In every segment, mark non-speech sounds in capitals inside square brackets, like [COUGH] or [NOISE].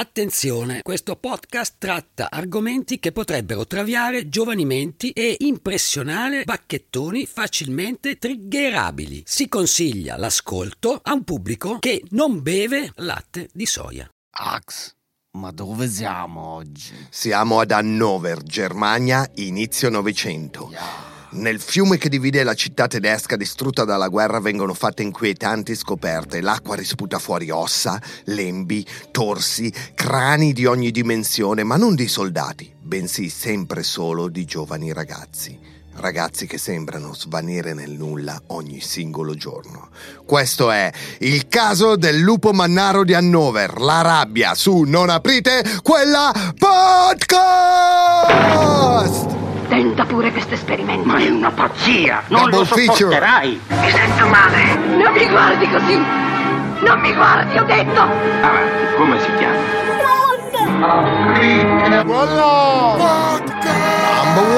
Attenzione, questo podcast tratta argomenti che potrebbero traviare giovani menti e impressionare bacchettoni facilmente triggerabili. Si consiglia l'ascolto a un pubblico che non beve latte di soia. Ax, ma dove siamo oggi? Siamo ad Hannover, Germania, inizio Novecento. Nel fiume che divide la città tedesca distrutta dalla guerra vengono fatte inquietanti scoperte. L'acqua risputa fuori ossa, lembi, torsi, crani di ogni dimensione, ma non di soldati, bensì sempre solo di giovani ragazzi. Ragazzi che sembrano svanire nel nulla ogni singolo giorno. Questo è il caso del lupo mannaro di Hannover, la rabbia su Non aprite quella podcast! Tenta pure questo esperimento. Ma è una pazzia! Non Double lo feature. sopporterai! Mi sento male. Non mi guardi così. Non mi guardi, ho detto. Avanti, come si chiama? Number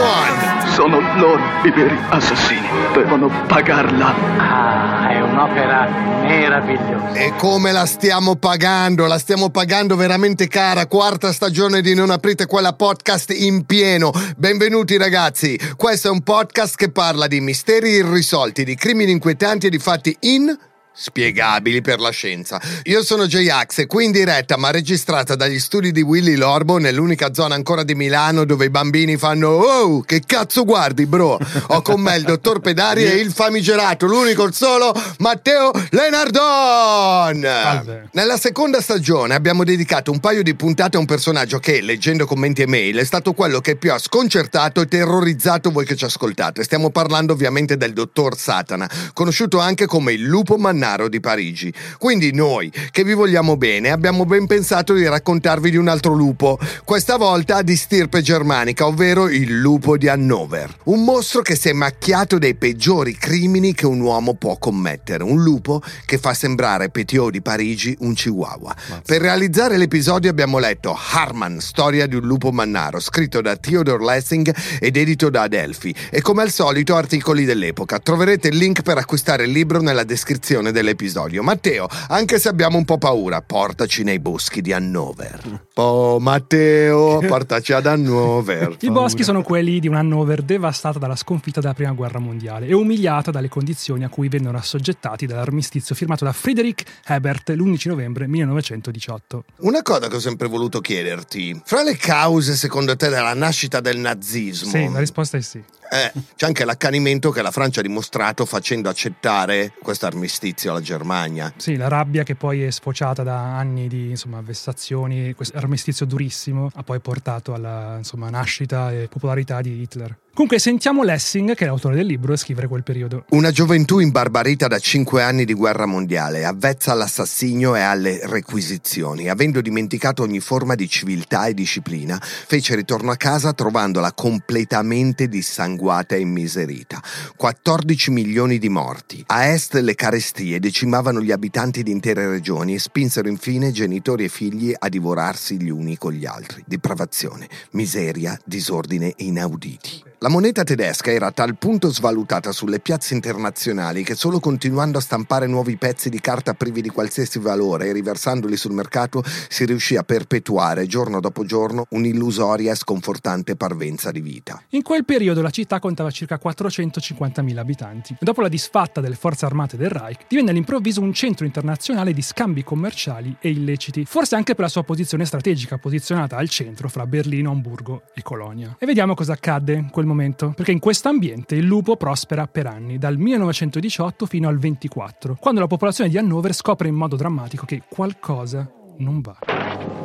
one! Sono loro i veri assassini. Devono pagarla. Ah, è un'opera meravigliosa. E come la stiamo pagando? La stiamo pagando veramente cara. Quarta stagione di Non aprite quella podcast in pieno. Benvenuti ragazzi. Questo è un podcast che parla di misteri irrisolti, di crimini inquietanti e di fatti in spiegabili per la scienza. Io sono J-Ax e qui in diretta ma registrata dagli studi di Willy Lorbo nell'unica zona ancora di Milano dove i bambini fanno Oh, che cazzo guardi bro? Ho con me il dottor Pedari e il famigerato, l'unico, il solo, Matteo Lenardon! Nella seconda stagione abbiamo dedicato un paio di puntate a un personaggio che, leggendo commenti e mail, è stato quello che più ha sconcertato e terrorizzato voi che ci ascoltate. Stiamo parlando ovviamente del dottor Satana, conosciuto anche come il lupo mannaro di Parigi. Quindi noi, che vi vogliamo bene, abbiamo ben pensato di raccontarvi di un altro lupo, questa volta di stirpe germanica, ovvero il lupo di Hannover. Un mostro che si è macchiato dei peggiori crimini che un uomo può commettere. Un lupo che fa sembrare Petiot di Parigi un chihuahua. Per realizzare l'episodio abbiamo letto Harman, storia di un lupo mannaro, scritto da Theodore Lessing ed edito da Adelphi. E come al solito articoli dell'epoca. Troverete il link per acquistare il libro nella descrizione dell'episodio. Matteo, anche se abbiamo un po' paura, portaci nei boschi di Hannover. Oh Matteo, [LAUGHS] portaci ad Hannover. I boschi sono quelli di un Hannover devastata dalla sconfitta della prima guerra mondiale e umiliata dalle condizioni a cui vennero assoggettati dall'armistizio firmato da Friedrich Hebert l'11 novembre 1918. Una cosa che ho sempre voluto chiederti, fra le cause secondo te della nascita del nazismo, Sì, la risposta è sì. Eh, c'è anche l'accanimento che la Francia ha dimostrato facendo accettare questo armistizio alla Germania. Sì, la rabbia che poi è sfociata da anni di insomma, vessazioni, questo armistizio durissimo ha poi portato alla insomma, nascita e popolarità di Hitler. Comunque sentiamo Lessing, che è l'autore del libro, a scrivere quel periodo. Una gioventù imbarbarita da cinque anni di guerra mondiale, avvezza all'assassinio e alle requisizioni, avendo dimenticato ogni forma di civiltà e disciplina, fece ritorno a casa trovandola completamente dissanguata e immiserita. 14 milioni di morti. A est le carestie decimavano gli abitanti di intere regioni e spinsero infine genitori e figli a divorarsi gli uni con gli altri. Depravazione, miseria, disordine inauditi. La moneta tedesca era a tal punto svalutata sulle piazze internazionali che solo continuando a stampare nuovi pezzi di carta privi di qualsiasi valore e riversandoli sul mercato si riuscì a perpetuare giorno dopo giorno un'illusoria e sconfortante parvenza di vita. In quel periodo la città contava circa 450.000 abitanti dopo la disfatta delle forze armate del Reich divenne all'improvviso un centro internazionale di scambi commerciali e illeciti, forse anche per la sua posizione strategica, posizionata al centro fra Berlino, Amburgo e Colonia. E vediamo cosa accadde in quel momento, perché in questo ambiente il lupo prospera per anni, dal 1918 fino al 24, quando la popolazione di Hannover scopre in modo drammatico che qualcosa non va.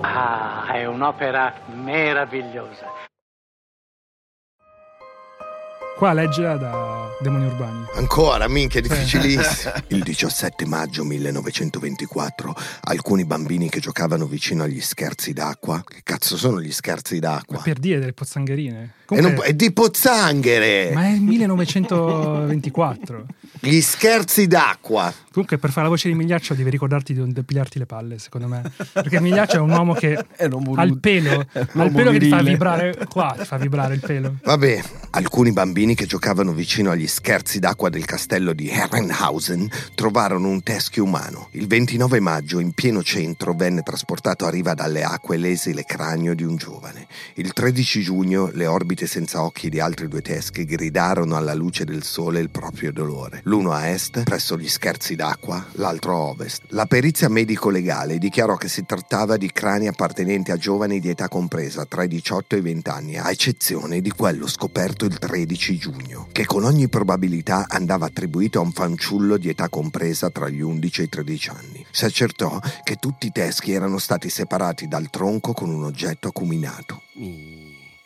Ah, è un'opera meravigliosa. Qua leggera da Demoni Urbani. Ancora, minchia, difficilissimo. [LAUGHS] Il 17 maggio 1924, alcuni bambini che giocavano vicino agli scherzi d'acqua. Che cazzo sono gli scherzi d'acqua? Per dire delle pozzangherine. E non- Comunque- è di pozzanghere! Ma è il 1924. [LAUGHS] Gli scherzi d'acqua. Comunque, per fare la voce di Migliaccio devi ricordarti di non depilarti le palle, secondo me. Perché Migliaccio è un uomo che [LAUGHS] ha il pelo, ha il pelo che ti fa vibrare qua, ti fa vibrare il pelo. Vabbè, alcuni bambini che giocavano vicino agli scherzi d'acqua del castello di Herrenhausen trovarono un teschio umano. Il 29 maggio, in pieno centro, venne trasportato a riva dalle acque l'esile cranio di un giovane. Il 13 giugno, le orbite senza occhi di altri due teschi gridarono alla luce del sole il proprio dolore. L'uno a est, presso gli scherzi d'acqua, l'altro a ovest. La perizia medico-legale dichiarò che si trattava di crani appartenenti a giovani di età compresa tra i 18 e i 20 anni, a eccezione di quello scoperto il 13 giugno, che con ogni probabilità andava attribuito a un fanciullo di età compresa tra gli 11 e i 13 anni. Si accertò che tutti i teschi erano stati separati dal tronco con un oggetto acuminato.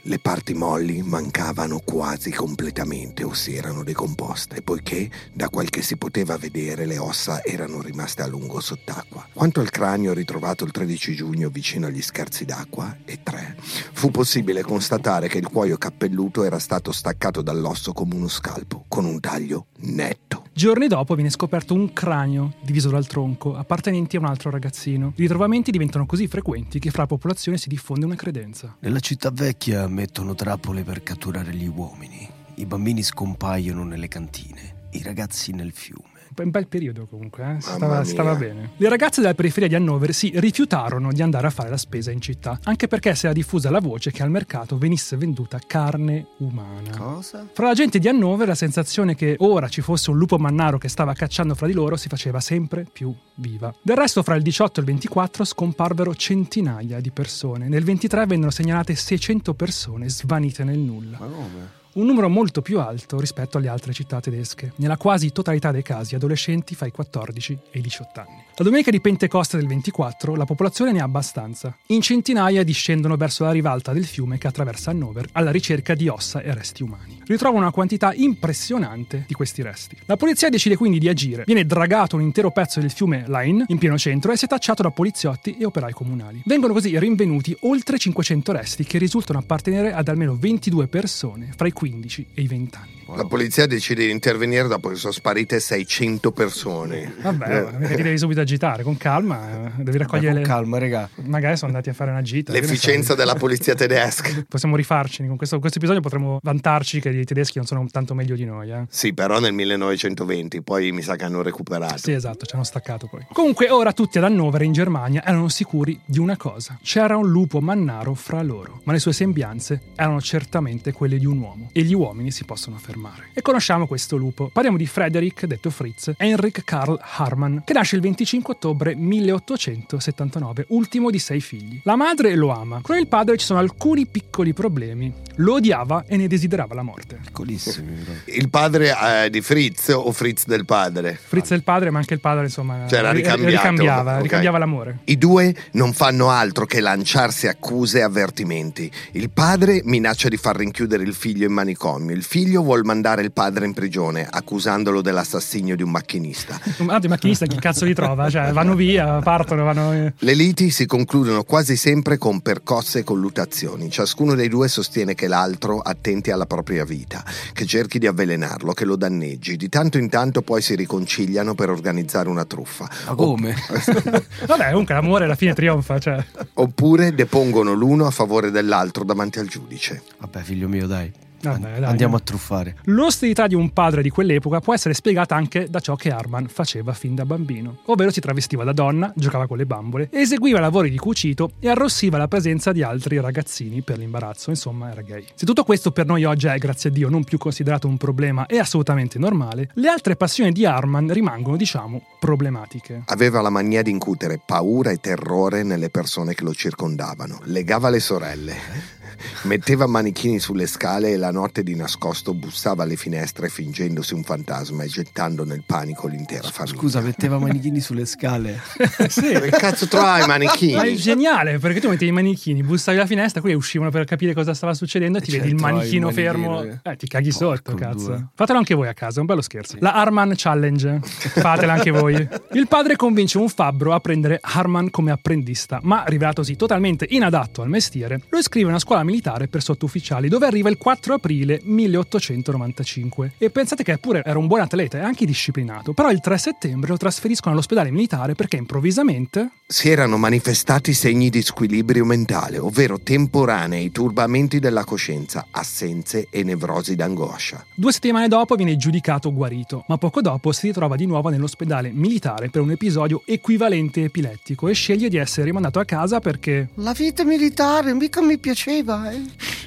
Le parti molli mancavano quasi completamente o si erano decomposte, poiché, da quel che si poteva vedere, le ossa erano rimaste a lungo sott'acqua. Quanto al cranio ritrovato il 13 giugno vicino agli scherzi d'acqua, e tre, fu possibile constatare che il cuoio cappelluto era stato staccato dall'osso come uno scalpo, con un taglio netto. Giorni dopo viene scoperto un cranio diviso dal tronco, appartenente a un altro ragazzino. I ritrovamenti diventano così frequenti che fra la popolazione si diffonde una credenza. Nella città vecchia mettono trappole per catturare gli uomini. I bambini scompaiono nelle cantine, i ragazzi nel fiume. Un bel periodo comunque, eh? stava, stava bene. Le ragazze della periferia di Hannover si rifiutarono di andare a fare la spesa in città, anche perché si era diffusa la voce che al mercato venisse venduta carne umana. Cosa? Fra la gente di Hannover la sensazione che ora ci fosse un lupo mannaro che stava cacciando fra di loro si faceva sempre più viva. Del resto fra il 18 e il 24 scomparvero centinaia di persone. Nel 23 vennero segnalate 600 persone svanite nel nulla. Ma come? Un numero molto più alto rispetto alle altre città tedesche. Nella quasi totalità dei casi adolescenti fra i 14 e i 18 anni. La domenica di Pentecoste del 24 la popolazione ne ha abbastanza. In centinaia discendono verso la rivalta del fiume che attraversa Hannover alla ricerca di ossa e resti umani. Ritrovano una quantità impressionante di questi resti. La polizia decide quindi di agire. Viene dragato un intero pezzo del fiume Lein in pieno centro e si è tacciato da poliziotti e operai comunali. Vengono così rinvenuti oltre 500 resti che risultano appartenere ad almeno 22 persone fra i 15 e i 20 anni. La polizia decide di intervenire dopo che sono sparite 600 persone. Vabbè, mica ti devi subito agitare, con calma, eh, devi raccogliere Con le... calma, regà. Magari sono andati a fare una gita. L'efficienza della polizia tedesca. [LAUGHS] Possiamo rifarci, con questo, questo episodio potremmo vantarci che i tedeschi non sono tanto meglio di noi. Eh. Sì, però nel 1920, poi mi sa che hanno recuperato. Sì, esatto, ci hanno staccato poi. Comunque, ora tutti ad Hannover, in Germania, erano sicuri di una cosa: c'era un lupo mannaro fra loro, ma le sue sembianze erano certamente quelle di un uomo. E gli uomini si possono fermare. E conosciamo questo lupo. Parliamo di Frederick, detto Fritz, Heinrich Karl Harman, che nasce il 25 ottobre 1879, ultimo di sei figli. La madre lo ama, con il padre ci sono alcuni piccoli problemi. Lo odiava e ne desiderava la morte. Piccolissimi. Il padre eh, di Fritz o Fritz del padre? Fritz il padre, ma anche il padre, insomma, Cioè, era ri- ricambiato. ricambiava, Ok. ricambiava l'amore. I due non fanno altro che lanciarsi accuse e avvertimenti. Il padre minaccia di far rinchiudere il figlio in manicomio. Il figlio vuol mandare il padre in prigione, accusandolo dell'assassinio di un macchinista. Tanto i macchinisti chi cazzo li trova? Cioè, vanno via, partono, vanno... Le liti si concludono quasi sempre con percosse e collutazioni. Ciascuno dei due sostiene che l'altro attenti alla propria vita, che cerchi di avvelenarlo, che lo danneggi. Di tanto in tanto poi si riconciliano per organizzare una truffa. Ma come? [LAUGHS] [LAUGHS] Vabbè, comunque l'amore alla fine trionfa, cioè... Oppure depongono l'uno a favore dell'altro davanti al giudice. Vabbè, figlio mio, dai. Vabbè, An- dai, Andiamo dai. a truffare. L'ostilità di un padre di quell'epoca può essere spiegata anche da ciò che Arman faceva fin da bambino, ovvero si travestiva da donna, giocava con le bambole, eseguiva lavori di cucito e arrossiva la presenza di altri ragazzini per l'imbarazzo, insomma era gay. Se tutto questo per noi oggi è, grazie a Dio, non più considerato un problema e assolutamente normale, le altre passioni di Arman rimangono, diciamo, problematiche. Aveva la mania di incutere paura e terrore nelle persone che lo circondavano. Legava le sorelle. Metteva manichini sulle scale e la notte di nascosto bussava alle finestre fingendosi un fantasma e gettando nel panico l'intera famiglia. Scusa, metteva manichini sulle scale. [LAUGHS] sì, Che cazzo trovai i Ma è manichini? geniale perché tu mettevi i manichini, bussavi la finestra, quelli uscivano per capire cosa stava succedendo e ti Cioè, vedi il trovavi manichino il fermo. Eh, ti caghi Porco sotto, cazzo. due. Fatelo anche voi a casa, è un bello scherzo. La Harman Challenge, [LAUGHS] fatela anche voi. Il padre convince un fabbro a prendere Harman come apprendista, ma rivelatosi totalmente inadatto al mestiere, lo iscrive a una scuola militare per sottufficiali, dove arriva il 4 aprile 1895. E pensate che pure era un buon atleta e anche disciplinato, però il 3 settembre lo trasferiscono all'ospedale militare perché improvvisamente Si erano manifestati segni di squilibrio mentale, ovvero temporanei turbamenti della coscienza, assenze e nevrosi d'angoscia. Due settimane dopo viene giudicato guarito, ma poco dopo si ritrova di nuovo nell'ospedale militare per un episodio equivalente epilettico e sceglie di essere rimandato a casa perché... La vita militare mica mi piaceva, eh.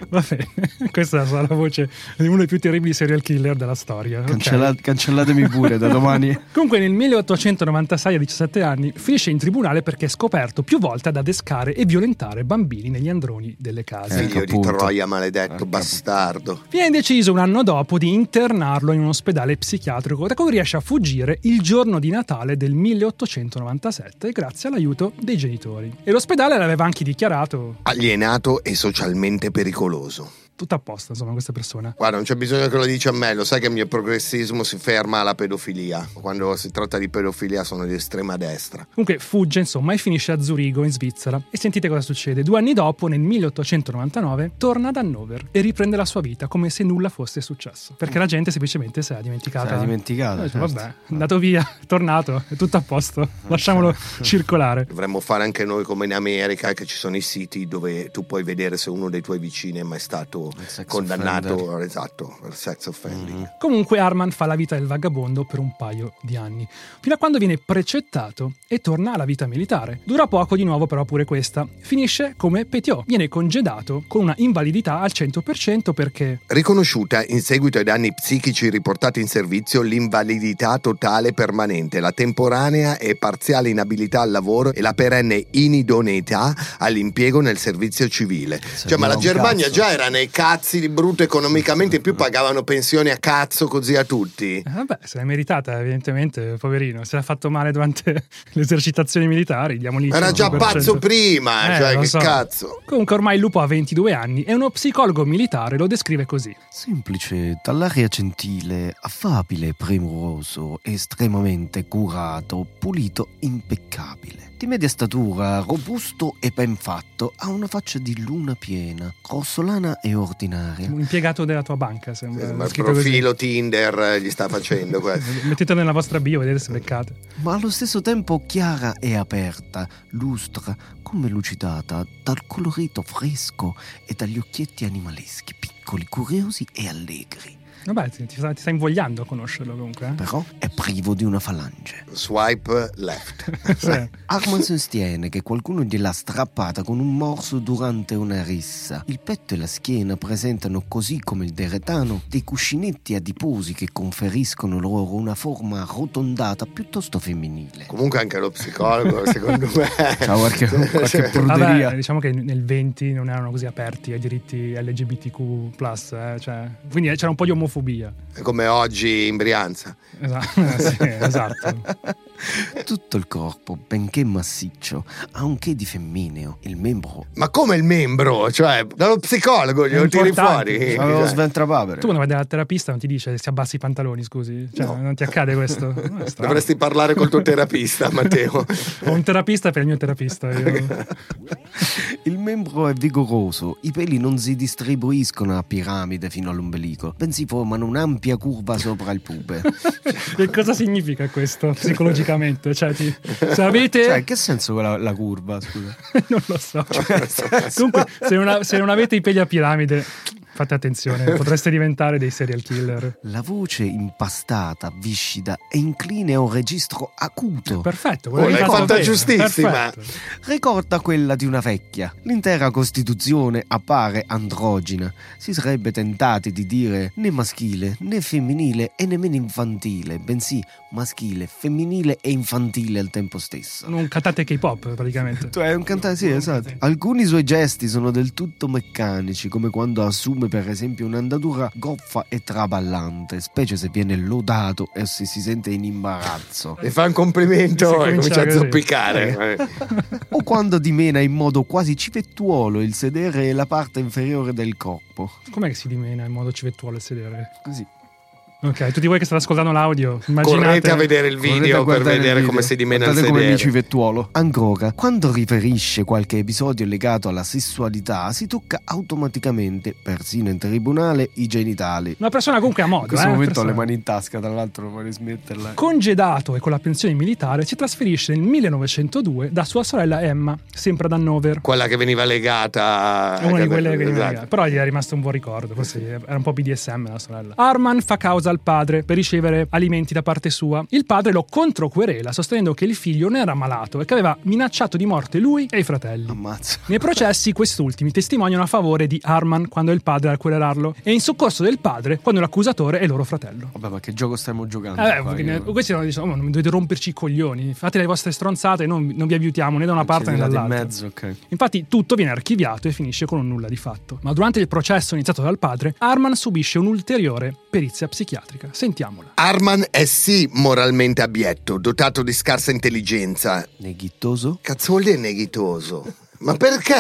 Vabbè, [LAUGHS] questa sarà la voce di uno dei più terribili serial killer della storia. Cancella- cancellatemi pure da domani. [LAUGHS] Comunque nel 1896 a 17 anni finisce in tribunale perché è scoperto più volte ad adescare e violentare bambini negli androni delle case. Figlio di appunto. Troia maledetto, Ecco. bastardo. Viene deciso un anno dopo di internarlo in un ospedale psichiatrico da cui riesce a fuggire il giorno di Natale del 1897 grazie all'aiuto dei genitori. E l'ospedale l'aveva anche dichiarato Alienato e socialmente pericoloso. Tutto a posto, insomma, questa persona. Guarda, non c'è bisogno che lo dici a me, lo sai che il mio progressismo si ferma alla pedofilia. Quando si tratta di pedofilia sono di estrema destra. Comunque fugge, insomma, e finisce a Zurigo, in Svizzera. E sentite cosa succede. Due anni dopo, nel 1899, torna ad Hannover e riprende la sua vita come se nulla fosse successo. Perché la gente semplicemente si è dimenticata. Si era dimenticata, certo. Vabbè, è andato via, è tornato, è tutto a posto. Lasciamolo circolare. Dovremmo fare anche noi come in America, che ci sono i siti dove tu puoi vedere se uno dei tuoi vicini è mai stato Condannato offender. esatto, per sex offending. Comunque Arman fa la vita del vagabondo per un paio di anni, fino a quando viene precettato e torna alla vita militare. Dura poco di nuovo però pure questa. Finisce come Petiot, viene congedato con una invalidità al 100% perché Riconosciuta in seguito ai danni psichici riportati in servizio l'invalidità totale permanente, la temporanea e parziale inabilità al lavoro e la perenne inidoneità all'impiego nel servizio civile. Cioè, ma la Germania cazzo. già era nei cazzi di brutto economicamente, in più pagavano pensioni a cazzo così a tutti. Eh, Vabbè, se l'è meritata, evidentemente, poverino. Se l'ha fatto male durante [LAUGHS] le esercitazioni militari, diamogli Era già 100%. pazzo prima, Eh, cioè che so. cazzo. Comunque ormai il lupo ha 22 anni e uno psicologo militare lo descrive così. Semplice, dall'aria gentile, affabile, premuroso, estremamente curato, pulito, impeccabile. Di media statura, robusto e ben fatto, ha una faccia di luna piena, grossolana e ordinaria. Un impiegato della tua banca, sembra. Ma il scritto così. profilo Tinder eh, gli sta facendo questo. [LAUGHS] Mettete nella vostra bio, vedete se beccate. ma allo stesso tempo chiara e aperta, lustra, come lucidata, dal colorito fresco e dagli occhietti animaleschi, piccoli, curiosi e allegri. Vabbè, ti, ti sta, ti sta invogliando a conoscerlo comunque. eh? Però è privo di una falange. Swipe left. [LAUGHS] Sì. Arman sostiene che qualcuno gliel'ha strappata con un morso durante una rissa. Il petto e la schiena presentano, così come il deretano, dei cuscinetti adiposi che conferiscono loro una forma arrotondata piuttosto femminile. Comunque anche lo psicologo, [LAUGHS] secondo me. Ciao, qualche, qualche Cioè. Vabbè, diciamo che nel 20 non erano così aperti ai diritti LGBTQ+, eh, cioè, quindi c'era un po' di omofobia. È come oggi in Brianza. Esatto, [LAUGHS] sì, esatto. [LAUGHS] Tutto il corpo, benché massiccio, ha un che di femmineo. Il membro Ma come il membro? Cioè, dallo psicologo glielo tiri fuori. avevo Cioè, sventrapapere. Tu quando vai dal terapista non ti dice si abbassi i pantaloni, scusi? Cioè, No. non ti accade questo? [LAUGHS] No. Dovresti parlare col tuo terapista, [LAUGHS] Matteo. Ho un terapista per il mio terapista. io. [LAUGHS] Il membro è vigoroso, i peli non si distribuiscono a piramide fino all'ombelico, bensì formano un'ampia curva sopra il pube. e cosa significa questo psicologicamente? Cioè, ti- se avete... Cioè, che senso la, la curva, scusa? [LAUGHS] non lo so. Comunque, se non, se non avete i peli a piramide, fate attenzione, potreste diventare dei serial killer. La voce impastata, viscida e incline a un registro acuto. Perfetto, Oh, l'hai fatta bene, giustissima. perfetto. Ricorda quella di una vecchia. L'intera costituzione appare androgina. Si sarebbe tentati di dire né maschile né femminile e nemmeno infantile, bensì maschile, femminile e infantile al tempo stesso. Un cantate K-pop praticamente. Tu è un cantante, sì, esatto. Alcuni suoi gesti sono del tutto meccanici, come quando assume per esempio un'andatura goffa e traballante, specie se viene lodato e se si sente in imbarazzo. Le fa un complimento e comincia comincia a zoppicare. Eh. [LAUGHS] o quando dimena in modo quasi civettuolo il sedere e la parte inferiore del corpo. Com'è che si dimena in modo civettuolo il sedere? Così. Ok, tutti voi che state ascoltando l'audio, immaginate... Correte a vedere il video per vedere video. come si dimena il Guardate come mi sedere. civettuolo. Ancora, quando riferisce qualche episodio legato alla sessualità, si tocca automaticamente, persino in tribunale, i genitali. Una persona comunque a modo, In questo eh, momento ho le mani in tasca, tra l'altro non vorrei smetterla. Congedato e con la pensione militare, si trasferisce nel 1902 da sua sorella Emma, sempre ad Hannover. Quella che veniva legata È una di quelle che veniva Esatto. legata. Però gli è rimasto un buon ricordo, forse era un po' BDSM la sorella. Arman fa causa al padre per ricevere alimenti da parte sua. Il padre lo controquerela sostenendo che il figlio non era malato e che aveva minacciato di morte lui e i fratelli. Ammazza. Nei processi quest'ultimi testimoniano a favore di Arman quando è il padre a querelarlo e in soccorso del padre quando l'accusatore è loro fratello. Vabbè, ma che gioco stiamo giocando? Eh, qua, che- questi non dicono, "Oh, non dovete romperci i coglioni, fate le vostre stronzate, non, non vi aiutiamo né da una parte né tirate in dall'altra. mezzo, ok. Infatti tutto viene archiviato e finisce con un nulla di fatto. Ma durante il processo iniziato dal padre, Arman subisce un'ulteriore perizia psichiatrica. Sentiamola. Arman è sì moralmente abietto, dotato di scarsa intelligenza. Neghittoso? Cazzo vuol dire neghitoso? Ma perché?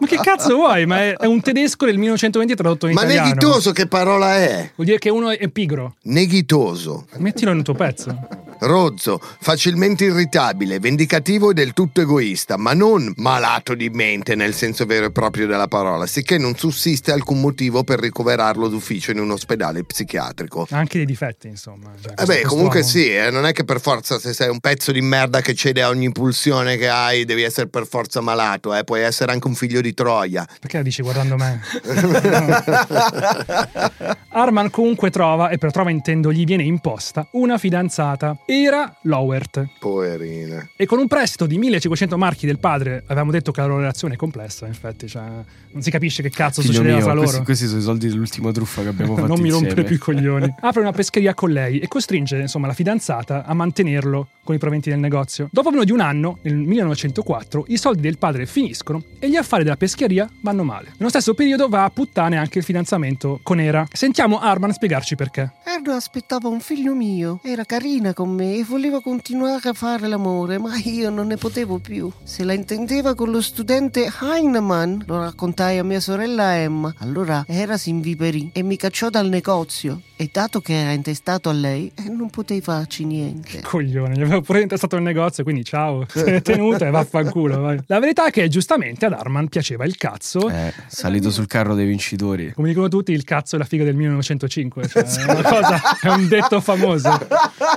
Ma che cazzo vuoi? Ma è, è un tedesco del 1920 tradotto in Ma italiano. neghitoso che parola è? Vuol dire che uno è pigro. Neghitoso. Mettilo nel tuo pezzo. Rozzo, facilmente irritabile, vendicativo e del tutto egoista, ma non malato di mente nel senso vero e proprio della parola, sicché non sussiste alcun motivo per ricoverarlo d'ufficio in un ospedale psichiatrico. Anche dei difetti, insomma. Cioè, Eh beh, comunque sì, eh, non è che per forza se sei un pezzo di merda che cede a ogni pulsione che hai devi essere per forza malato, eh, puoi essere anche un figlio di Troia. Perché la dici guardando me? [LAUGHS] Arman comunque trova, e per trova intendo gli viene imposta, una fidanzata. Era Lowert. Poverina. E con un prestito di 1500 marchi del padre, avevamo detto che la loro relazione è complessa, infatti, cioè, non si capisce che cazzo Figlio succedeva mio, fra loro. questi, questi sono i soldi dell'ultima truffa che abbiamo [LAUGHS] fatto non mi rompere più i coglioni. [LAUGHS] Apre una pescheria con lei e costringe, insomma, la fidanzata a mantenerlo con i proventi del negozio. Dopo meno di un anno, nel 1904, i soldi del padre finiscono e gli affari della pescheria vanno male. Nello stesso periodo va a puttane anche il fidanzamento con Era. Sentiamo Arman spiegarci perché. Erno aspettava un figlio mio, era carina con me e voleva continuare a fare l'amore, ma io non ne potevo più. Se la intendeva con lo studente Heinemann, lo raccontai a mia sorella Emma. Allora Era si inviperì e mi cacciò dal negozio. E dato che era intestato a lei, eh, non potei farci niente. Coglione, gli avevo pure intestato il negozio, quindi ciao, [LAUGHS] se l'è tenuta e vaffanculo. Vai. La verità è che giustamente ad Arman piaceva il cazzo. Eh, salito sul carro dei vincitori. Come dicono tutti, il cazzo è la figa del 1905. Cioè, è, una cosa, è un detto famoso.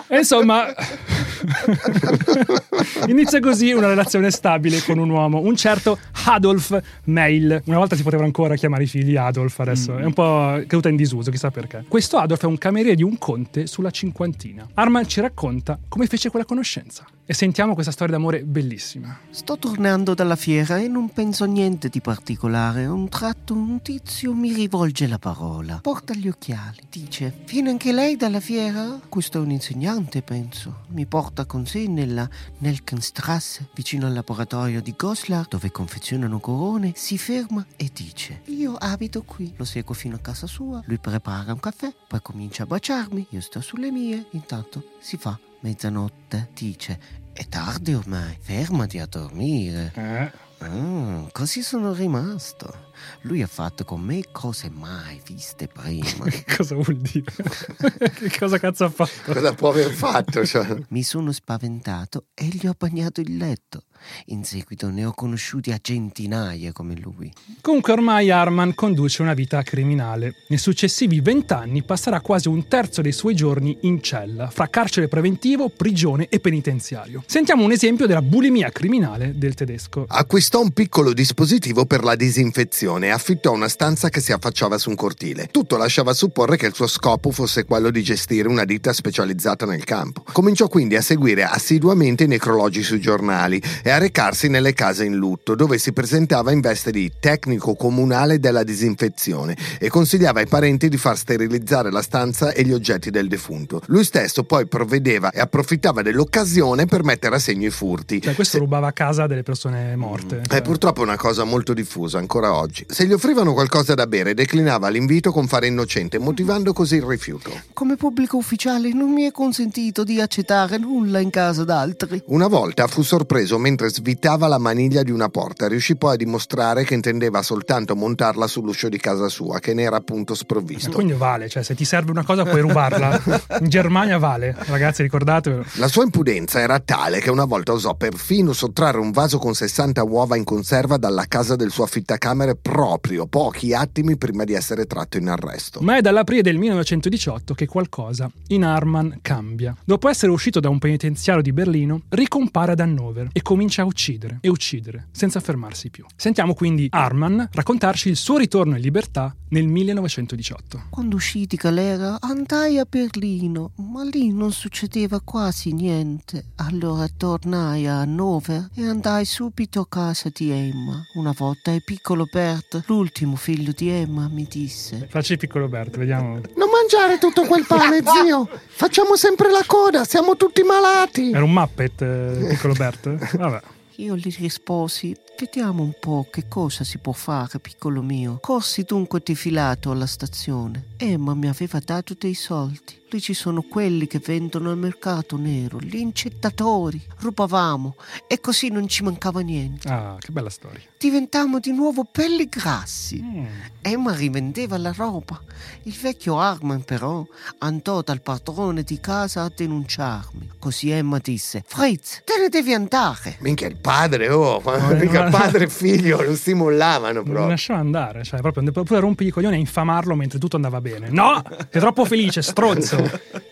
E insomma, [LAUGHS] inizia così una relazione stabile con un uomo, un certo Adolf Meil. Una volta si potevano ancora chiamare i figli Adolf, adesso è un po' caduta in disuso, chissà perché. Questo Adolf è un cameriere di un conte sulla cinquantina. Arman ci racconta come fece quella conoscenza. E sentiamo questa storia d'amore bellissima. Sto tornando dalla fiera e non penso niente di particolare. A un tratto un tizio mi rivolge la parola. Porta gli occhiali. Dice: Viene anche lei dalla fiera? Questo è un insegnante, penso. Mi porta con sé nella Nelkenstrasse, vicino al laboratorio di Goslar, dove confezionano corone. Si ferma e dice: Io abito qui. Lo seguo fino a casa sua. Lui prepara un caffè, poi comincia a baciarmi. Io sto sulle mie. Intanto si fa mezzanotte. Dice: È tardi ormai, fermati a dormire. Eh. Ah, così sono rimasto. Lui ha fatto con me cose mai viste prima. [LAUGHS] Cosa vuol dire? [LAUGHS] che cosa cazzo ha fatto? Cosa può aver fatto? [LAUGHS] Cioè? Mi sono spaventato e gli ho bagnato il letto. In seguito ne ho conosciuti a centinaia come lui. Comunque ormai Arman conduce una vita criminale. Nei successivi vent'anni passerà quasi un terzo dei suoi giorni in cella, fra carcere preventivo, prigione e penitenziario. Sentiamo un esempio della bulimia criminale del tedesco. Acquistò un piccolo dispositivo per la disinfezione e affittò una stanza che si affacciava su un cortile. Tutto lasciava supporre che il suo scopo fosse quello di gestire una ditta specializzata nel campo. Cominciò quindi a seguire assiduamente i necrologi sui giornali e a recarsi nelle case in lutto, dove si presentava in veste di tecnico comunale della disinfezione e consigliava ai parenti di far sterilizzare la stanza e gli oggetti del defunto. Lui stesso poi provvedeva e approfittava dell'occasione per mettere a segno i furti. Cioè, questo rubava a casa delle persone morte. Eh, Cioè, purtroppo è una cosa molto diffusa ancora oggi. Oggi. Se gli offrivano qualcosa da bere, declinava l'invito con fare innocente, motivando così il rifiuto. Come pubblico ufficiale non mi è consentito di accettare nulla in casa d'altri. Una volta fu sorpreso mentre svitava la maniglia di una porta. Riuscì poi a dimostrare che intendeva soltanto montarla sull'uscio di casa sua, che ne era appunto sprovvisto. Quindi vale, cioè se ti serve una cosa puoi rubarla. In Germania vale, ragazzi ricordatevelo. La sua impudenza era tale che una volta osò perfino sottrarre un vaso con 60 uova in conserva dalla casa del suo affittacamere proprio pochi attimi prima di essere tratto in arresto. Ma è dall'aprile del 1918 che qualcosa in Arman cambia. Dopo essere uscito da un penitenziario di Berlino, ricompare ad Hannover e comincia a uccidere e uccidere senza fermarsi più. Sentiamo quindi Arman raccontarci il suo ritorno in libertà nel 1918. Quando uscì di galera andai a Berlino, ma lì non succedeva quasi niente. Allora tornai a Hannover e andai subito a casa di Emma. Una volta il piccolo Bert, l'ultimo figlio di Emma, mi disse: Facci il piccolo Bert, vediamo. Non mangiare tutto quel pane, [LAUGHS] zio! Facciamo sempre la coda, siamo tutti malati! Era un Muppet, eh, piccolo Bert? Vabbè. Io gli risposi: Vediamo un po' che cosa si può fare, piccolo mio. Corsi dunque defilato alla stazione. Emma mi aveva dato dei soldi. Lì ci sono quelli che vendono al mercato nero, gli incettatori. Rubavamo e così non ci mancava niente. Ah, che bella storia. Diventammo di nuovo belli grassi. Mm. Emma rivendeva la roba. Il vecchio Arman, però, andò dal padrone di casa a denunciarmi. Così Emma disse: Fritz, te ne devi andare. Minchia, il padre, oh, mica padre e figlio lo stimollavano Non proprio. lasciava andare, cioè proprio pure rompere i coglioni e infamarlo mentre tutto andava bene. No! Sei troppo felice, stronzo!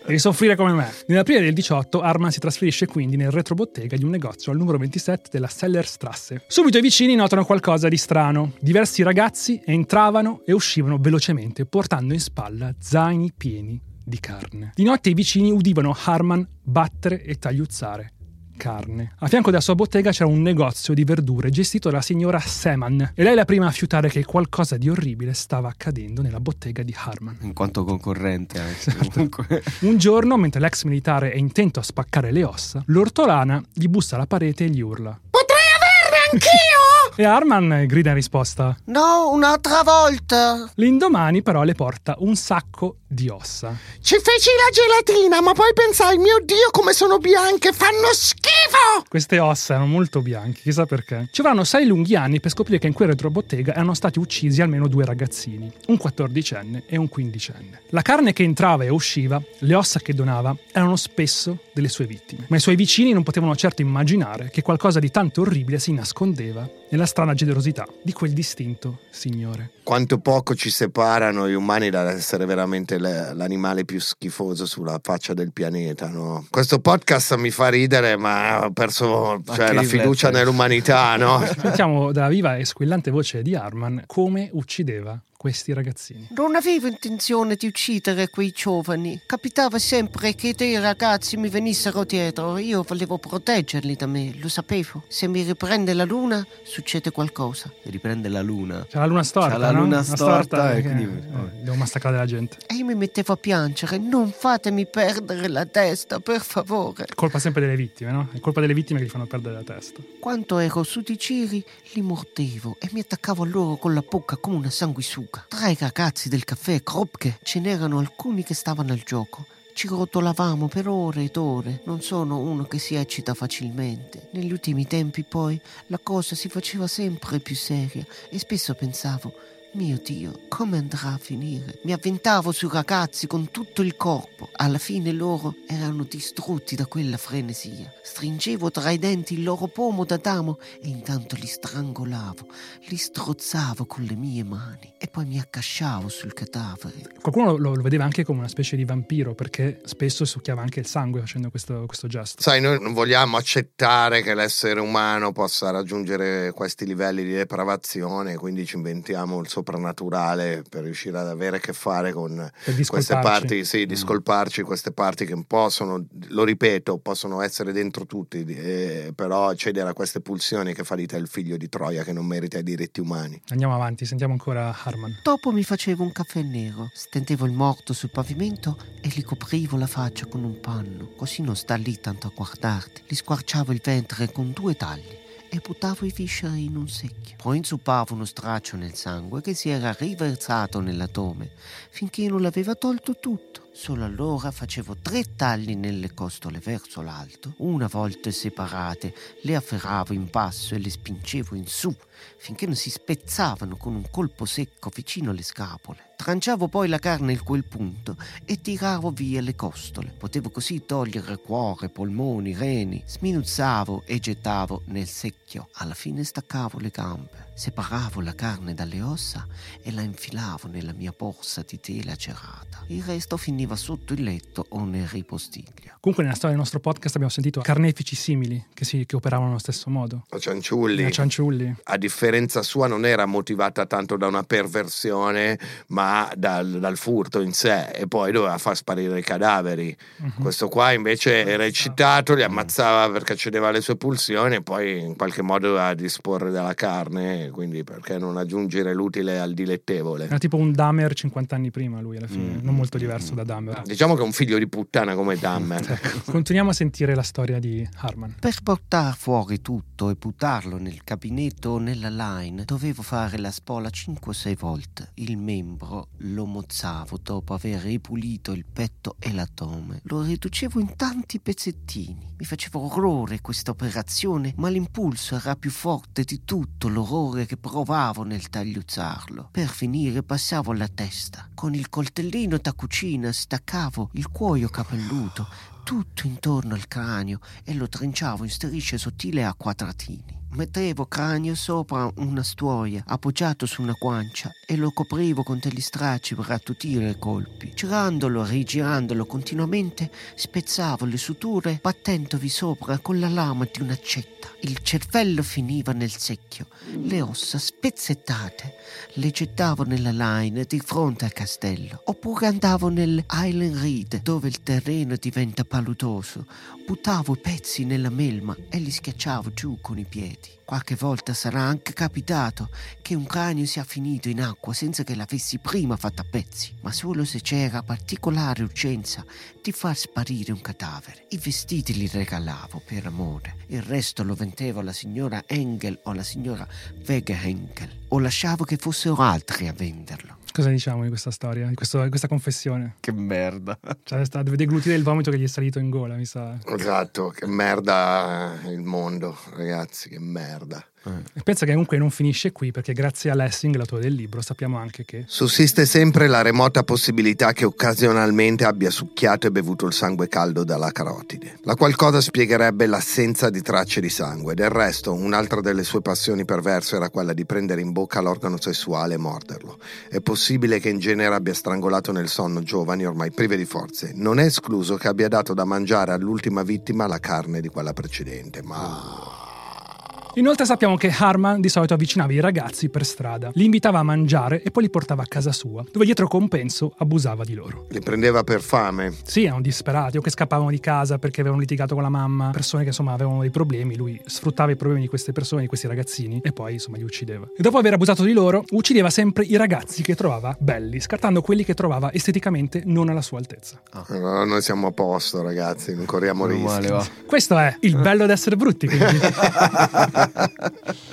Devi soffrire come me. Nell'aprile del 18 Arman si trasferisce quindi nel retrobottega di un negozio al numero 27 della Sellerstrasse. Subito i vicini notano qualcosa di strano. Diversi ragazzi entravano e uscivano velocemente portando in spalla zaini pieni di carne. Di notte i vicini udivano Harman battere e tagliuzzare carne. A fianco della sua bottega c'era un negozio di verdure gestito dalla signora Seman e lei è la prima a fiutare che qualcosa di orribile stava accadendo nella bottega di Harman. In quanto concorrente, anche. comunque. [LAUGHS] Un giorno, mentre l'ex militare è intento a spaccare le ossa, l'ortolana gli bussa alla parete e gli urla. Potrei averne anch'io? E Harman grida in risposta. No, un'altra volta. L'indomani però le porta un sacco di ossa. Ci feci la gelatina, ma poi pensai, mio Dio, come sono bianche, fanno schifo! Queste ossa erano molto bianche, chissà perché. Ci vorranno sei lunghi anni per scoprire che in quel retrobottega erano stati uccisi almeno due ragazzini, un quattordicenne e un quindicenne. La carne che entrava e usciva, le ossa che donava, erano spesso delle sue vittime. Ma i suoi vicini non potevano certo immaginare che qualcosa di tanto orribile si nascondeva nella strana generosità di quel distinto signore. Quanto poco ci separano gli umani dall'essere veramente le- l'animale più schifoso sulla faccia del pianeta, no? Questo podcast mi fa ridere, ma ho perso cioè, la fiducia nell'umanità, no? [LAUGHS] Sentiamo dalla viva e squillante voce di Arman come uccideva questi ragazzini. Non avevo intenzione di uccidere quei giovani. Capitava sempre che dei ragazzi mi venissero dietro. Io volevo proteggerli da me, lo sapevo. Se mi riprende la luna, succede qualcosa. riprende la luna. C'è la luna storta, C'ha la no? luna storta e che- quindi- eh, devo massacrare la gente. E io mi mettevo a piangere. Non fatemi perdere la testa, per favore. È colpa sempre delle vittime, no? È colpa delle vittime che gli fanno perdere la testa. Quando ero su di giri, li mordevo e mi attaccavo a loro con la bocca come una sanguisuga. Tra i ragazzi del caffè Kropke ce n'erano alcuni che stavano al gioco. Ci rotolavamo per ore ed ore. Non sono uno che si eccita facilmente. Negli ultimi tempi, poi, la cosa si faceva sempre più seria e spesso pensavo. Mio Dio, come andrà a finire? Mi avventavo sui ragazzi con tutto il corpo. Alla fine loro erano distrutti da quella frenesia. Stringevo tra i denti il loro pomo d'Adamo e intanto li strangolavo, li strozzavo con le mie mani e poi mi accasciavo sul cadavere. Qualcuno lo, lo vedeva anche come una specie di vampiro perché spesso succhiava anche il sangue facendo questo, questo gesto. Sai, noi non vogliamo accettare che l'essere umano possa raggiungere questi livelli di depravazione, quindi ci inventiamo il soprannaturale per riuscire ad avere a che fare con queste parti, sì, discolparci queste parti che possono, lo ripeto, possono essere dentro tutti, eh, però cedere a queste pulsioni che fa di te il figlio di Troia che non merita i diritti umani. Andiamo avanti, sentiamo ancora Harman. Dopo mi facevo un caffè nero, stendevo il morto sul pavimento e gli coprivo la faccia con un panno, così non sta lì tanto a guardarti. Gli squarciavo il ventre con due tagli e buttavo i fisciari in un secchio. Poi inzuppavo uno straccio nel sangue che si era riversato nell'atome finché non l'aveva tolto tutto. Solo allora facevo tre tagli nelle costole verso l'alto, una volta separate, le afferravo in basso e le spingevo in su finché non si spezzavano con un colpo secco vicino alle scapole. Tranciavo poi la carne in quel punto e tiravo via le costole. Potevo così togliere cuore, polmoni, reni. Sminuzzavo e gettavo nel secchio. Alla fine staccavo le gambe, separavo la carne dalle ossa e la infilavo nella mia borsa di tela cerata. Il resto finiva sotto il letto o nel ripostiglio. Comunque nella storia del nostro podcast abbiamo sentito carnefici simili che, si, che operavano allo stesso modo. La Cianciulli. La Cianciulli. A differenza sua non era motivata tanto da una perversione, ma dal, dal furto in sé e poi doveva far sparire i cadaveri. Mhm. Questo qua invece era eccitato, li ammazzava perché cedeva le sue pulsioni e poi in qualche modo doveva disporre della carne, quindi perché non aggiungere l'utile al dilettevole. Era tipo un Dahmer 50 anni prima lui alla fine, Mm. non molto diverso da Dahmer. Diciamo che è un figlio di puttana come [LAUGHS] Dahmer. Ecco, continuiamo a sentire la storia di Harman. Per portar fuori tutto e buttarlo nel gabinetto o nella line dovevo fare la spola 5-6 volte. Il membro lo mozzavo dopo aver ripulito il petto e l'addome. Lo riducevo in tanti pezzettini. Mi faceva orrore questa operazione, ma l'impulso era più forte di tutto l'orrore che provavo nel tagliuzzarlo. Per finire passavo alla testa. Con il coltellino da cucina staccavo il cuoio capelluto tutto intorno al cranio e lo trinciavo in strisce sottili a quadratini. Mettevo cranio sopra una stuoia appoggiato su una guancia e lo coprivo con degli stracci per attutire i colpi. Girandolo e rigirandolo continuamente spezzavo le suture battendovi sopra con la lama di un'accetta. Il cervello finiva nel secchio, le ossa spezzettate le gettavo nella line di fronte al castello oppure andavo nel Island Reed dove il terreno diventa paludoso buttavo i pezzi nella melma e li schiacciavo giù con i piedi qualche volta sarà anche capitato che un cranio sia finito in acqua senza che l'avessi prima fatto a pezzi ma solo se c'era particolare urgenza di far sparire un cadavere. I vestiti li regalavo per amore. Il resto lo vendevo alla signora Engel o alla signora Wegehenkel. O lasciavo che fossero altri a venderlo. Cosa diciamo di questa storia, di, questo- di questa confessione? Che merda. Cioè, sta, deve deglutire il vomito che gli è salito in gola, mi sa. Esatto, che merda il mondo, ragazzi, che merda. E pensa che comunque non finisce qui, perché grazie a Lessing, l'autore del libro, sappiamo anche che Sussiste sempre la remota possibilità che occasionalmente abbia succhiato e bevuto il sangue caldo dalla carotide, la qual cosa spiegherebbe l'assenza di tracce di sangue. Del resto, un'altra delle sue passioni perverse era quella di prendere in bocca l'organo sessuale e morderlo. È possibile che in genere abbia strangolato nel sonno giovani ormai prive di forze. Non è escluso che abbia dato da mangiare all'ultima vittima la carne di quella precedente, ma... Inoltre sappiamo che Harman di solito avvicinava i ragazzi per strada, li invitava a mangiare e poi li portava a casa sua, dove dietro compenso abusava di loro. Li prendeva per fame. Sì, erano disperati o che scappavano di casa perché avevano litigato con la mamma, persone che insomma avevano dei problemi, lui sfruttava i problemi di queste persone, di questi ragazzini e poi insomma li uccideva. E dopo aver abusato di loro, uccideva sempre i ragazzi che trovava belli, scartando quelli che trovava esteticamente non alla sua altezza. Allora noi siamo a posto, ragazzi, non corriamo Meno rischi. male, va. Questo è il bello d'essere brutti, quindi. [LAUGHS]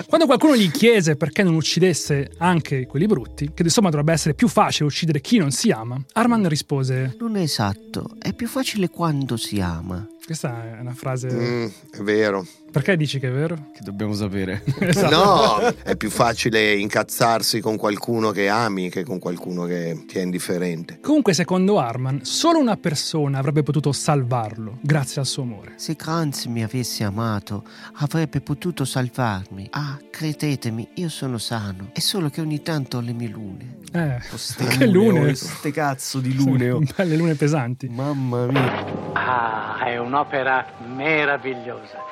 Quando qualcuno gli chiese perché non uccidesse anche quelli brutti, che insomma dovrebbe essere più facile uccidere chi non si ama, Arman rispose: Non è esatto, è più facile quando si ama. Questa è una frase. Mm, è vero. Perché dici che è vero? Che dobbiamo sapere. Esatto. No, è più facile incazzarsi con qualcuno che ami che con qualcuno che ti è indifferente. Comunque, secondo Arman, solo una persona avrebbe potuto salvarlo grazie al suo amore. Se Kranz mi avesse amato, avrebbe potuto salvarmi. Ah, credetemi, io sono sano. È solo che ogni tanto ho le mie lune. Eh, [LAUGHS] Queste che lune! Ste cazzo di lune. oh. Belle lune pesanti. Mamma mia. Ah, è un'opera meravigliosa.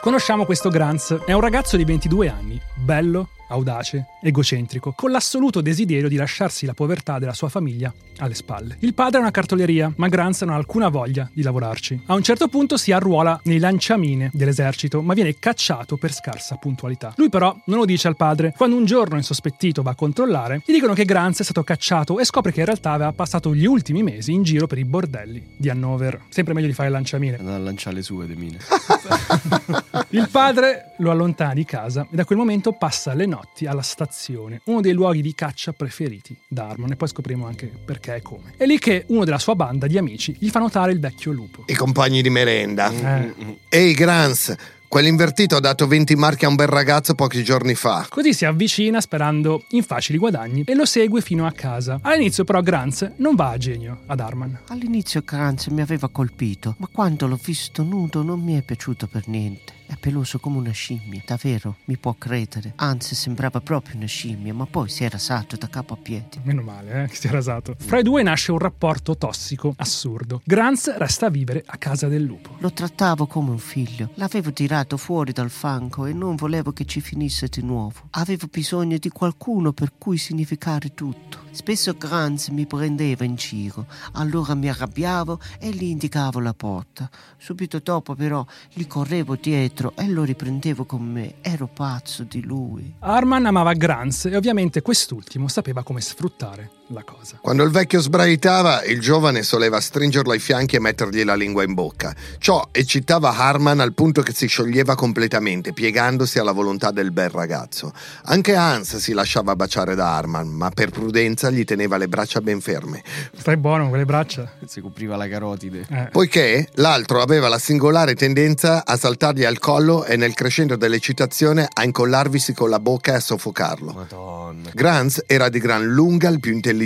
Conosciamo questo Granz, è un ragazzo di 22 anni, bello, audace, egocentrico, con l'assoluto desiderio di lasciarsi la povertà della sua famiglia alle spalle. Il padre è una cartoleria, ma Grant non ha alcuna voglia di lavorarci. A un certo punto si arruola nei lanciamine dell'esercito, ma viene cacciato per scarsa puntualità. Lui però non lo dice al padre. Quando un giorno insospettito va a controllare, gli dicono che Grant è stato cacciato e scopre che in realtà aveva passato gli ultimi mesi in giro per i bordelli di Hannover. Sempre meglio di fare lanciamine. Andare a lanciare le sue, de mine. [LAUGHS] [LAUGHS] Il padre lo allontana di casa e da quel momento passa le notti alla stazione, uno dei luoghi di caccia preferiti da Harmon e poi scopriremo anche perché e come. È lì che uno della sua banda di amici gli fa notare il vecchio lupo. I compagni di merenda. Eh. Ehi, Grants, quell'invertito ha dato 20 marchi a un bel ragazzo pochi giorni fa. Così si avvicina sperando in facili guadagni e lo segue fino a casa. All'inizio però Grants non va a genio ad Harman. All'inizio Kranz mi aveva colpito, ma quando l'ho visto nudo non mi è piaciuto per niente. È peloso come una scimmia, davvero, mi può credere. Anzi, sembrava proprio una scimmia, ma poi si era rasato da capo a piedi. Meno male, eh, che si è rasato. Fra i due nasce un rapporto tossico, assurdo. Grants resta a vivere a casa del lupo. Lo trattavo come un figlio. L'avevo tirato fuori dal fango e non volevo che ci finisse di nuovo. Avevo bisogno di qualcuno per cui significare tutto. Spesso Granz mi prendeva in giro, allora mi arrabbiavo e gli indicavo la porta. Subito dopo però gli correvo dietro e lo riprendevo con me. Ero pazzo di lui. Harman amava Grants e ovviamente quest'ultimo sapeva come sfruttare la cosa. Quando il vecchio sbraitava, il giovane soleva stringerlo ai fianchi e mettergli la lingua in bocca. Ciò eccitava Harman al punto che si scioglieva completamente, piegandosi alla volontà del bel ragazzo. Anche Hans si lasciava baciare da Harman, ma per prudenza gli teneva le braccia ben ferme, Stai buono con le braccia? Si copriva la carotide. Eh. poiché l'altro aveva la singolare tendenza a saltargli al collo e nel crescendo dell'eccitazione a incollarvisi con la bocca e a soffocarlo. Madonna. Granz era di gran lunga il più intelligente,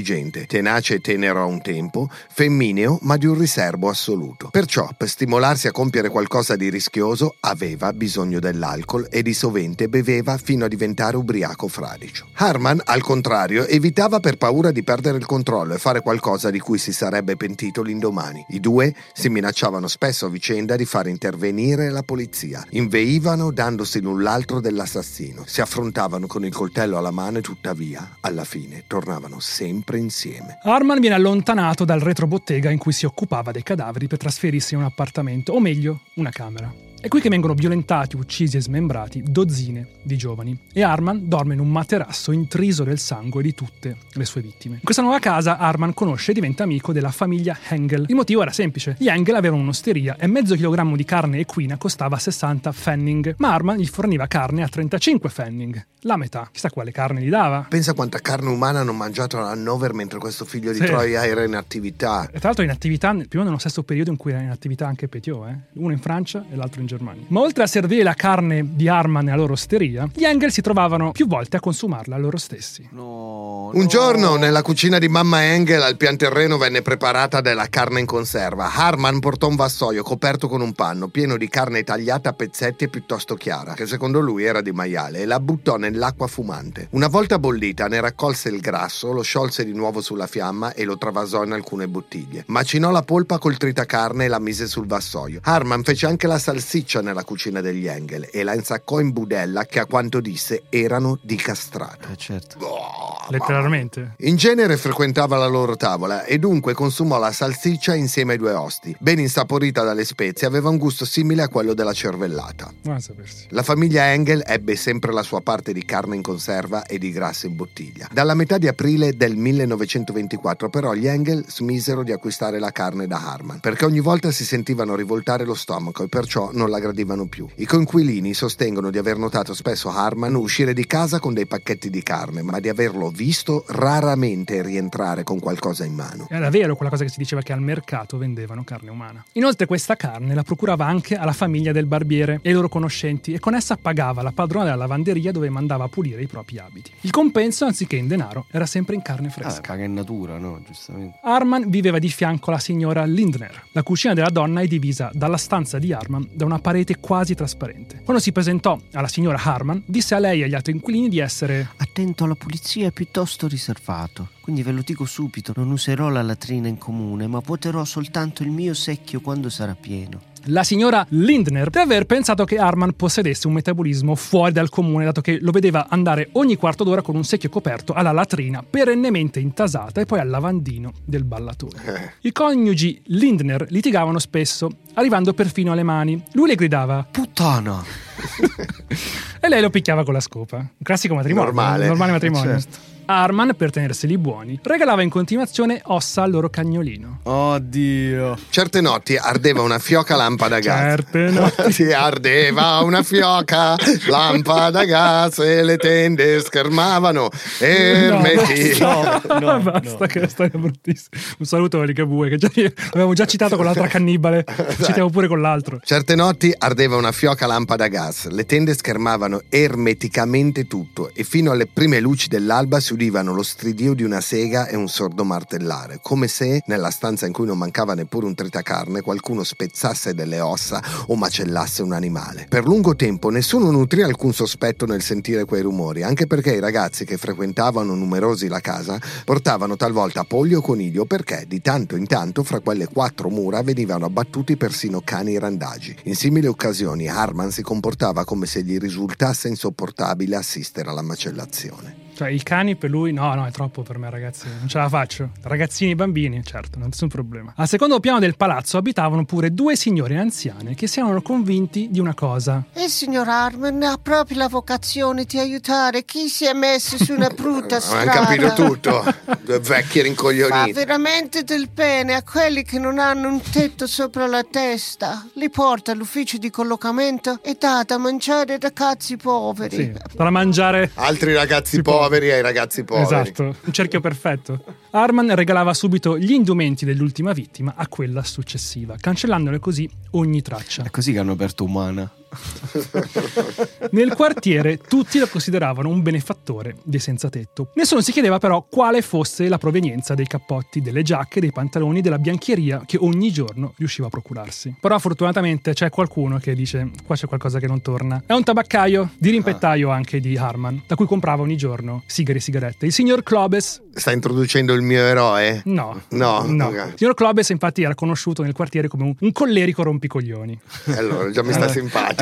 tenace e tenero a un tempo, femmineo ma di un riservo assoluto. Perciò, per stimolarsi a compiere qualcosa di rischioso, aveva bisogno dell'alcol e di sovente beveva fino a diventare ubriaco fradicio. Harman, al contrario, evitava per paura di perdere il controllo e fare qualcosa di cui si sarebbe pentito l'indomani. I due si minacciavano spesso a vicenda di far intervenire la polizia. Inveivano dandosi l'un l'altro dell'assassino. Si affrontavano con il coltello alla mano e tuttavia, alla fine, tornavano sempre insieme. Harman viene allontanato dal retrobottega in cui si occupava dei cadaveri per trasferirsi in un appartamento, o meglio, una camera. È qui che vengono violentati, uccisi e smembrati dozzine di giovani e Harman dorme in un materasso intriso del sangue di tutte le sue vittime. In questa nuova casa Harman conosce e diventa amico della famiglia Hengel. Il motivo era semplice. Gli Hengel avevano un'osteria e mezzo chilogrammo di carne equina costava 60 pfennig, ma Harman gli forniva carne a 35 pfennig, la metà. Chissà quale carne gli dava. Pensa quanta carne umana hanno mangiato a Hannover mentre questo figlio di Sì. Troia era in attività. E tra l'altro in attività, più o meno nello stesso periodo in cui era in attività anche Petiot, eh? uno in Francia e l'altro in Germania. Ma oltre a servire la carne di Harman nella loro osteria, gli Engel si trovavano più volte a consumarla loro stessi. No, Un no. giorno nella cucina di mamma Engel al pian terreno venne preparata della carne in conserva. Harman portò un vassoio coperto con un panno pieno di carne tagliata a pezzetti e piuttosto chiara, che secondo lui era di maiale, e la buttò nell'acqua fumante. Una volta bollita ne raccolse il grasso, lo sciolse di nuovo sulla fiamma e lo travasò in alcune bottiglie. Macinò la polpa col tritacarne e la mise sul vassoio. Harman fece anche la salsiccia nella cucina degli Engel e la insaccò in budella che a quanto disse erano di castrato. Eh, certo. Oh, Letteralmente. in genere frequentava la loro tavola e dunque consumò la salsiccia insieme ai due osti. Ben insaporita dalle spezie, aveva un gusto simile a quello della cervellata. Buona sapersi. La famiglia Engel ebbe sempre la sua parte di carne in conserva e di grasso in bottiglia. Dalla metà di aprile del 1924 però gli Engel smisero di acquistare la carne da Harman, perché ogni volta si sentivano rivoltare lo stomaco e perciò non la gradivano più. I coinquilini sostengono di aver notato spesso Harman uscire di casa con dei pacchetti di carne, ma di averlo visto raramente rientrare con qualcosa in mano. Era vero quella cosa che si diceva che al mercato vendevano carne umana. Inoltre questa carne la procurava anche alla famiglia del barbiere e ai loro conoscenti e con essa pagava la padrona della lavanderia dove mandava a pulire i propri abiti. Il compenso, anziché in denaro, era sempre in carne Ah, fresca. paga in natura, no? Giustamente. Arman viveva di fianco alla signora Lindner. La cucina della donna è divisa dalla stanza di Arman da una parete quasi trasparente. Quando si presentò alla signora Harman, disse a lei e agli altri inquilini di essere Attento alla pulizia è piuttosto riservato. Quindi ve lo dico subito, non userò la latrina in comune, ma vuoterò soltanto il mio secchio quando sarà pieno. La signora Lindner di aver pensato che Harman possedesse un metabolismo fuori dal comune, dato che lo vedeva andare ogni quarto d'ora con un secchio coperto alla latrina, perennemente intasata, e poi al lavandino del ballatore. I coniugi Lindner litigavano spesso, arrivando perfino alle mani. Lui le gridava Puttana! [LAUGHS] e lei lo picchiava con la scopa. Un classico matrimonio. Normale. normale matrimonio. Certo. Harman, per tenerseli buoni, regalava in continuazione ossa al loro cagnolino. Oddio. Certe notti ardeva una fioca lampada a gas. Certe [LAUGHS] notti. Ardeva una fioca lampada a gas e le tende schermavano. Ermeti. No, No, [LAUGHS] no, basta, no. che è storia bruttissima. Un saluto a Ligabue, che già, avevamo già citato con l'altra cannibale, citiamo pure con l'altro. Certe notti ardeva una fioca lampada a gas, le tende schermavano ermeticamente tutto e fino alle prime luci dell'alba si udivano lo stridio di una sega e un sordo martellare, come se nella stanza in cui non mancava neppure un tritacarne qualcuno spezzasse delle ossa o macellasse un animale. Per lungo tempo nessuno nutrì alcun sospetto nel sentire quei rumori, anche perché i ragazzi che frequentavano numerosi la casa portavano talvolta polli o coniglio perché di tanto in tanto fra quelle quattro mura venivano abbattuti persino cani randagi. In simili occasioni Harman si comportava come se gli risultasse insopportabile assistere alla macellazione. Cioè, i cani per lui, no, no, è troppo per me, ragazzi. Non ce la faccio. Ragazzini, bambini, certo, non nessun problema. Al secondo piano del palazzo abitavano pure due signore anziane che si erano convinti di una cosa. Il signor Harman ha proprio la vocazione di aiutare chi si è messo su una brutta [LAUGHS] strada. Hanno capito tutto, [LAUGHS] due vecchi Fa rincoglioniti. veramente del bene a quelli che non hanno un tetto sopra la testa. Li porta all'ufficio di collocamento e dà da mangiare ai ragazzi poveri. Sì, da mangiare. Altri ragazzi Si poveri ai ragazzi poveri. Esatto, un cerchio perfetto. Harman regalava subito gli indumenti dell'ultima vittima a quella successiva, cancellandone così ogni traccia. È così che hanno aperto Umana. [LAUGHS] Nel quartiere tutti lo consideravano un benefattore dei senza tetto. Nessuno si chiedeva però quale fosse la provenienza dei cappotti, delle giacche, dei pantaloni, della biancheria che ogni giorno riusciva a procurarsi. Però fortunatamente c'è qualcuno che dice qua c'è qualcosa che non torna. È un tabaccaio, dirimpettaio anche di Harman, da cui comprava ogni giorno sigari e sigarette. Il signor Klobes Sta introducendo il mio eroe? No, No, no. ok. Il signor Klobes infatti era conosciuto nel quartiere come un, un collerico rompicoglioni. Allora, già mi sta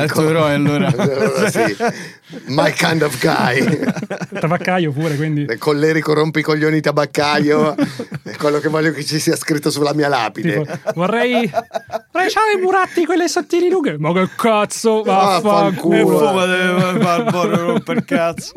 Eh, simpatico. è il tuo eroe, allora. Allora, [LAUGHS] sì. My kind of guy. Tabaccaio pure, quindi... Il collerico rompicoglioni tabaccaio è [LAUGHS] quello che voglio che ci sia scritto sulla mia lapide. Tipo, vorrei. Vorrei c'hai i buratti quelle sottili lunghe. Ma che cazzo, Vaffanculo. vaffanculo. per cazzo.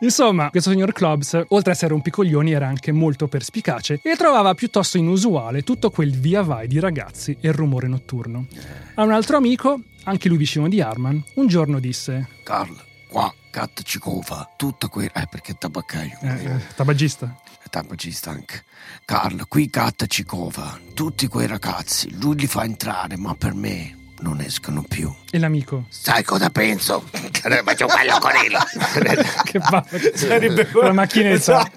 Insomma, questo signor Clubs, oltre ad essere rompicoglioni, era anche molto perspicace e trovava piuttosto inusuale tutto quel via vai di ragazzi e il rumore notturno. A un altro amico, anche lui vicino di Harman, un giorno disse: Carl, qua, cat ci cova. Tutto quel... Eh, perché è tabaccaio. eh, tabagista. È tabagista anche. Carl, qui cat ci cova. Tutti quei ragazzi, lui li fa entrare, ma per me non escono più. E l'amico. Sai cosa penso? [LAUGHS] [LAUGHS] Che faccio quello con il... Che va? Sarebbe la macchinetta.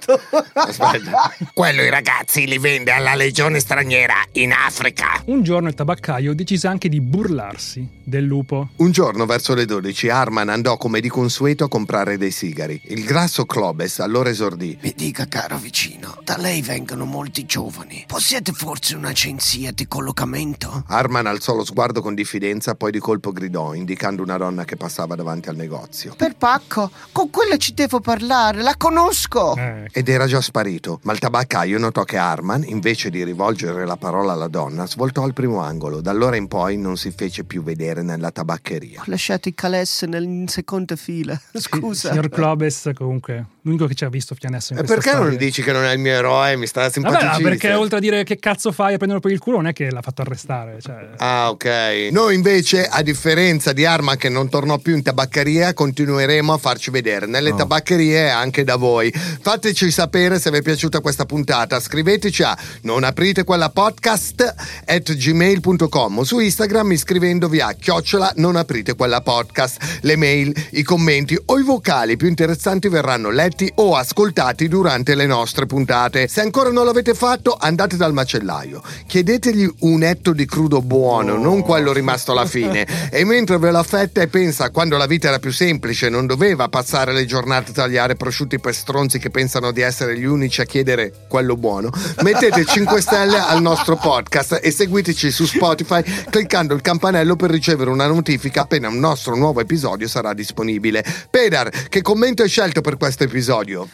Aspetta. Quello i ragazzi li vende alla legione straniera in Africa. Un giorno il tabaccaio decise anche di burlarsi del lupo. Un giorno verso le 12 Harman andò come di consueto a comprare dei sigari. Il grasso Clobes allora esordì. Mi dica, caro vicino, da lei vengono molti giovani. Possiede forse un'agenzia di collocamento? Harman alzò lo sguardo con diffidenza, poi di colpo gridò, indicando una donna che passava davanti al negozio. Per pacco, con quella ci devo parlare, la conosco. Eh, Ed era già sparito, ma il tabaccaio notò che Harman, invece di rivolgere la parola alla donna, svoltò al primo angolo. Da allora in poi non si fece più vedere nella tabaccheria. Ho lasciato i calesse nel- in seconda fila. Scusa. Signor Clobes, comunque, l'unico che ci ha visto fino adesso in E questa perché non storia. dici che non è il mio eroe? Mi sta Vabbè, simpaticissimo. perché oltre a dire che cazzo fai a prenderlo per il culo, non è che l'ha fatto arrestare. Cioè... Ah, ok. Noi invece, a differenza di Arman che non tornò più in tabaccheria, continueremo a farci vedere nelle tabaccherie e anche da voi. Fateci sapere se vi è piaciuta questa puntata. Scriveteci a non aprite quella podcast at gmail.com o su Instagram iscrivendovi a chiocciola non aprite quella podcast. Le mail, i commenti o i vocali più interessanti verranno letti letti o ascoltati durante le nostre puntate. Se ancora non l'avete fatto, andate dal macellaio. Chiedetegli un etto di crudo buono, non quello rimasto alla fine. [LAUGHS] E mentre ve la fetta e pensa quando la vita era più semplice, non doveva passare le giornate a tagliare prosciutti per stronzi che pensano di essere gli unici a chiedere quello buono, mettete 5 [LAUGHS] stelle al nostro podcast e seguiteci su Spotify cliccando il campanello per ricevere una notifica appena un nostro nuovo episodio sarà disponibile. Pedar, che commento hai scelto per questo episodio?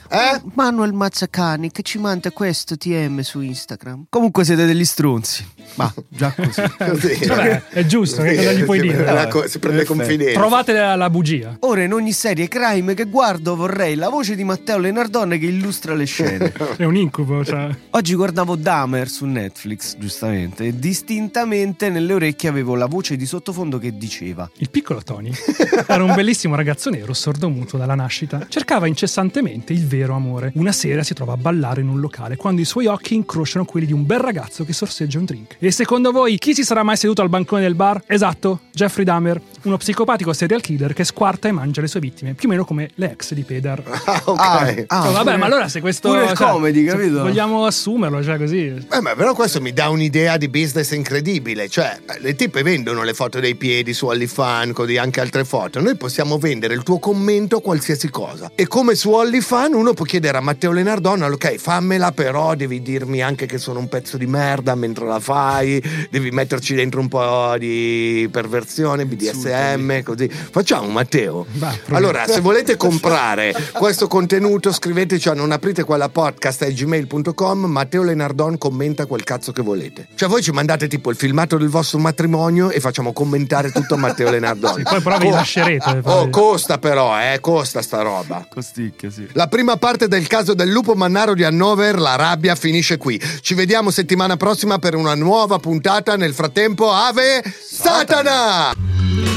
Eh? Manuel Mazzacani che ci manda questo TM su Instagram. Comunque siete degli stronzi. Ma già così. [LAUGHS] Così. Vabbè, è giusto, che cosa gli puoi Si dire? prende la co- Si prende confidenza. Trovate la, la bugia. Ora in ogni serie crime che guardo vorrei la voce di Matteo Lenardone che illustra le scene. [LAUGHS] È un incubo, cioè. Oggi guardavo Dahmer su Netflix, giustamente, e distintamente nelle orecchie avevo la voce di sottofondo che diceva Il piccolo Tony era un bellissimo ragazzo nero sordomuto dalla nascita. Cercava incessantemente il vero amore. Una sera si trova a ballare in un locale quando i suoi occhi incrociano quelli di un bel ragazzo che sorseggia un drink. E secondo voi chi si sarà mai seduto al bancone del bar? Esatto, Jeffrey Dahmer, uno psicopatico serial killer che squarta e mangia le sue vittime, più o meno come le ex di Pedar. Ah, [LAUGHS] ok. Ah, Cioè, vabbè, ma allora se questo pure il cioè, comedy, capito? Vogliamo assumerlo, cioè così. Eh, ma però questo mi dà un'idea di business incredibile. Cioè, eh, le tipe vendono le foto dei piedi su OnlyFans, così anche altre foto. Noi possiamo vendere il tuo commento a qualsiasi cosa. E come su OnlyFans uno può chiedere a Matteo Lenardone, ok, fammela, però devi dirmi anche che sono un pezzo di merda mentre la fai, devi metterci dentro un po' di perversione, BDSM, così. Facciamo, Matteo. Va, proviamo. allora, se volete comprare questo contenuto, scriveteci a non aprite quella podcast a gmail.com. Matteo Lenardon commenta quel cazzo che volete. Cioè, voi ci mandate tipo il filmato del vostro matrimonio e facciamo commentare tutto a Matteo Lenardon. Sì, poi però vi lascerete. Oh, costa però, eh, costa sta roba. Costicchia, sì. La prima parte del caso del lupo mannaro di Hannover, la rabbia, finisce qui. Ci vediamo settimana prossima per una nuova puntata. Nel frattempo, Ave Satana!